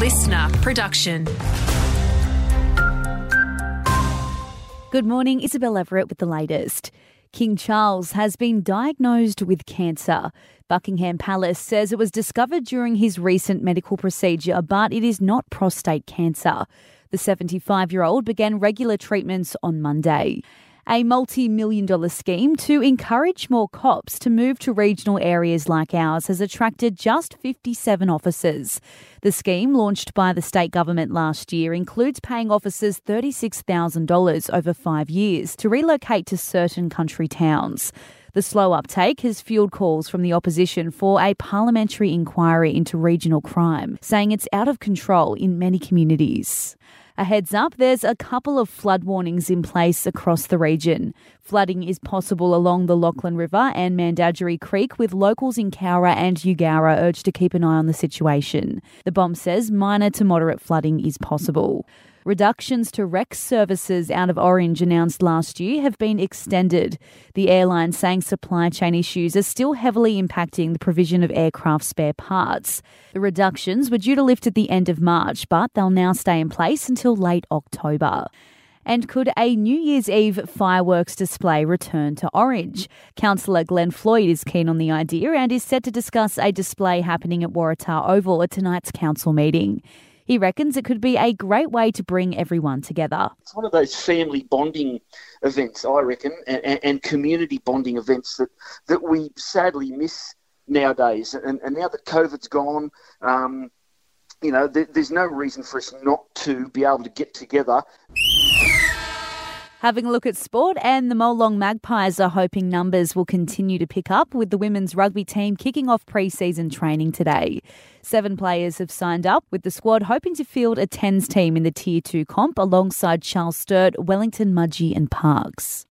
listener production. Good morning, Isabel Everett with the latest. King Charles has been diagnosed with cancer. Buckingham Palace says it was discovered during his recent medical procedure, but it is not prostate cancer. The 75 year old began regular treatments on Monday a multi million dollar scheme to encourage more cops to move to regional areas like ours has attracted just 57 officers. The scheme, launched by the state government last year, includes paying officers $36,000 over five years to relocate to certain country towns. The slow uptake has fueled calls from the opposition for a parliamentary inquiry into regional crime, saying it's out of control in many communities. A heads up, there's a couple of flood warnings in place across the region. Flooding is possible along the Lachlan River and Mandagery Creek, with locals in Cowra and Eugowra urged to keep an eye on the situation. The BoM says minor to moderate flooding is possible. Reductions to Rex services out of Orange announced last year have been extended. The airline saying supply chain issues are still heavily impacting the provision of aircraft spare parts. The reductions were due to lift at the end of March, but they'll now stay in place until late October. And could a New Year's Eve fireworks display return to Orange? Councillor Glenn Floyd is keen on the idea and is set to discuss a display happening at Waratah Oval at tonight's council meeting. He reckons it could be a great way to bring everyone together. It's one of those family bonding events, I reckon, and, and community bonding events that, that we sadly miss nowadays. And, and now that COVID's gone, um, you know, there, there's no reason for us not to be able to get together. Having a look at sport, and the Molong Magpies are hoping numbers will continue to pick up with the women's rugby team kicking off pre season training today. Seven players have signed up, with the squad hoping to field a tens team in the Tier 2 comp alongside Charles Sturt, Wellington Mudgee, and Parkes.